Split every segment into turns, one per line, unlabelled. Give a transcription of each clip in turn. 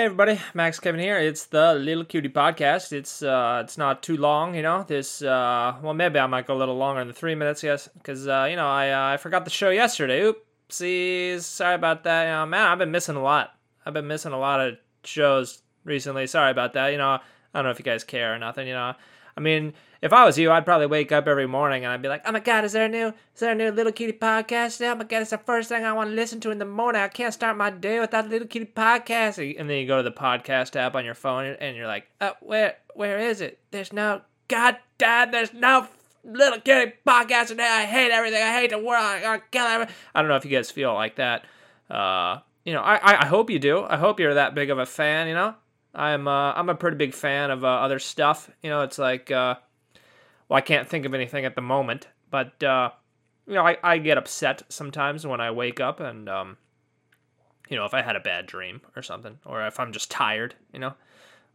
Hey everybody, Max Kevin here. It's the Little Cutie Podcast. It's uh, it's not too long, you know. This uh, well, maybe I might go a little longer than three minutes, yes, because uh, you know I uh, I forgot the show yesterday. Oopsies, sorry about that. You know, man, I've been missing a lot. I've been missing a lot of shows recently. Sorry about that. You know, I don't know if you guys care or nothing. You know, I mean, if I was you, I'd probably wake up every morning and I'd be like, "Oh my God, is there a new, is there a new Little Cutie podcast? Oh my God, it's the first thing I want to listen to in the morning. I can't start my day without Little Cutie podcast." And then you go to the podcast app on your phone and you're like, "Oh, where, where is it? There's no, God damn, there's no Little Cutie podcast today. I hate everything. I hate the world. I kill everything." I don't know if you guys feel like that. Uh, you know, I, I hope you do. I hope you're that big of a fan. You know, I'm, uh, I'm a pretty big fan of uh, other stuff. You know, it's like. Uh, well, I can't think of anything at the moment, but uh, you know, I, I get upset sometimes when I wake up and um, you know, if I had a bad dream or something, or if I'm just tired, you know,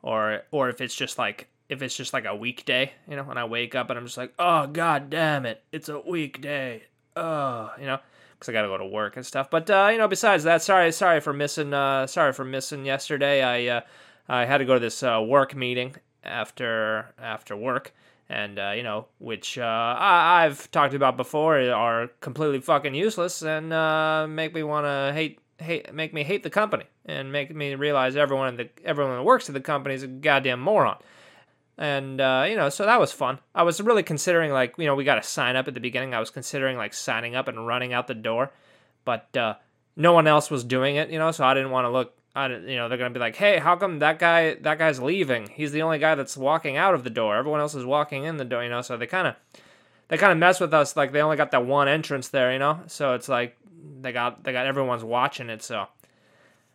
or or if it's just like if it's just like a weekday, you know, when I wake up and I'm just like, oh god damn it, it's a weekday, oh, you know, because I got to go to work and stuff. But uh, you know, besides that, sorry, sorry for missing, uh, sorry for missing yesterday. I uh, I had to go to this uh, work meeting after after work and uh, you know, which uh, I- have talked about before, are completely fucking useless and uh, make me want to hate hate make me hate the company and make me realize everyone in the everyone that works at the company is a goddamn moron. And uh, you know, so that was fun. I was really considering like you know we got to sign up at the beginning. I was considering like signing up and running out the door, but uh, no one else was doing it. You know, so I didn't want to look I, you know, they're gonna be like, "Hey, how come that guy that guy's leaving? He's the only guy that's walking out of the door. Everyone else is walking in the door." You know, so they kind of they kind of mess with us. Like they only got that one entrance there. You know, so it's like they got they got everyone's watching it. So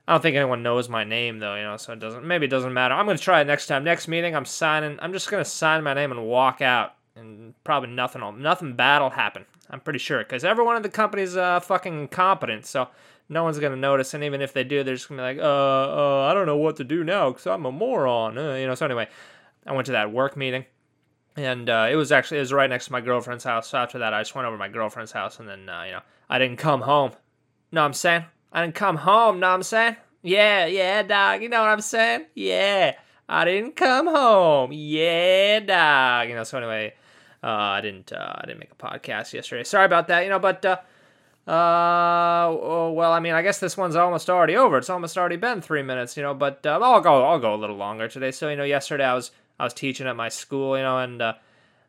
I don't think anyone knows my name though. You know, so it doesn't maybe it doesn't matter. I'm gonna try it next time. Next meeting, I'm signing. I'm just gonna sign my name and walk out, and probably nothing will nothing bad will happen. I'm pretty sure because everyone in the company's uh, fucking incompetent. So no one's gonna notice, and even if they do, they're just gonna be like, uh, uh, I don't know what to do now because I'm a moron, uh, you know. So anyway, I went to that work meeting, and uh, it was actually it was right next to my girlfriend's house. So after that, I just went over to my girlfriend's house, and then uh, you know I didn't come home. Know what I'm saying? I didn't come home. Know what I'm saying? Yeah, yeah, dog. You know what I'm saying? Yeah, I didn't come home. Yeah, dog. You know. So anyway, uh, I didn't uh, I didn't make a podcast yesterday. Sorry about that. You know, but uh, uh, oh, well, I mean, I guess this one's almost already over. It's almost already been three minutes, you know. But uh, I'll go, I'll go a little longer today. So, you know, yesterday I was I was teaching at my school, you know, and uh,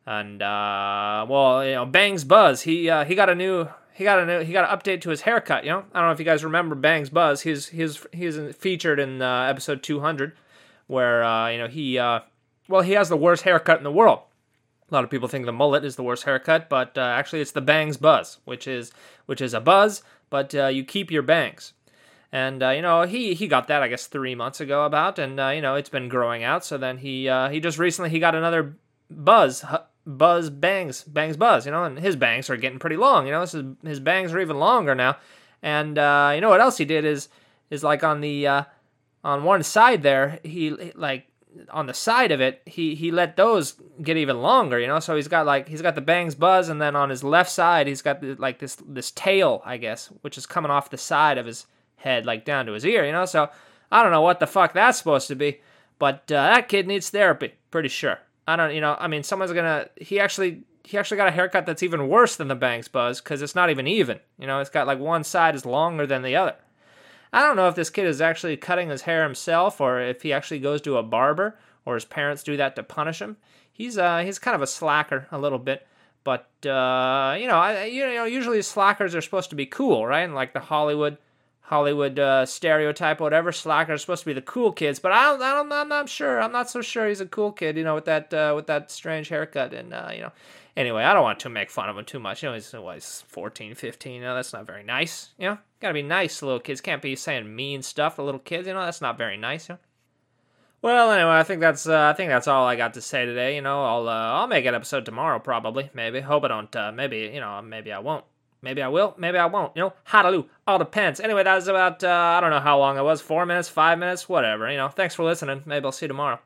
and uh, well, you know, Bangs Buzz, he uh, he got a new he got a new he got an update to his haircut. You know, I don't know if you guys remember Bangs Buzz. He's he's he's featured in uh, episode 200, where uh, you know he uh, well he has the worst haircut in the world. A lot of people think the mullet is the worst haircut, but uh, actually it's the bangs buzz, which is which is a buzz, but uh, you keep your bangs. And uh, you know he he got that I guess three months ago about, and uh, you know it's been growing out. So then he uh, he just recently he got another buzz buzz bangs bangs buzz, you know, and his bangs are getting pretty long. You know, his his bangs are even longer now. And uh, you know what else he did is is like on the on one side there he like on the side of it, he he let those get even longer, you know. So he's got like he's got the bangs buzz, and then on his left side, he's got the, like this this tail, I guess, which is coming off the side of his head, like down to his ear, you know. So I don't know what the fuck that's supposed to be, but uh, that kid needs therapy, pretty sure. I don't, you know. I mean, someone's gonna. He actually he actually got a haircut that's even worse than the bangs buzz because it's not even even. You know, it's got like one side is longer than the other. I don't know if this kid is actually cutting his hair himself or if he actually goes to a barber or his parents do that to punish him. He's uh he's kind of a slacker a little bit, but uh you know I, you know usually slackers are supposed to be cool, right? And like the Hollywood Hollywood uh, stereotype, whatever. Slackers are supposed to be the cool kids, but I don't, I don't, I'm not sure. I'm not so sure he's a cool kid, you know, with that uh, with that strange haircut and uh, you know. Anyway, I don't want to make fun of him too much. You know, he's, what, he's 14, 15. You know, that's not very nice. You know, gotta be nice little kids. Can't be saying mean stuff to little kids. You know, that's not very nice. You know. Well, anyway, I think that's uh, I think that's all I got to say today. You know, I'll uh, I'll make an episode tomorrow probably. Maybe. Hope I don't. Uh, maybe you know. Maybe I won't. Maybe I will. Maybe I won't. You know, hallelujah. All depends. Anyway, that was about uh, I don't know how long it was. Four minutes, five minutes, whatever. You know. Thanks for listening. Maybe I'll see you tomorrow.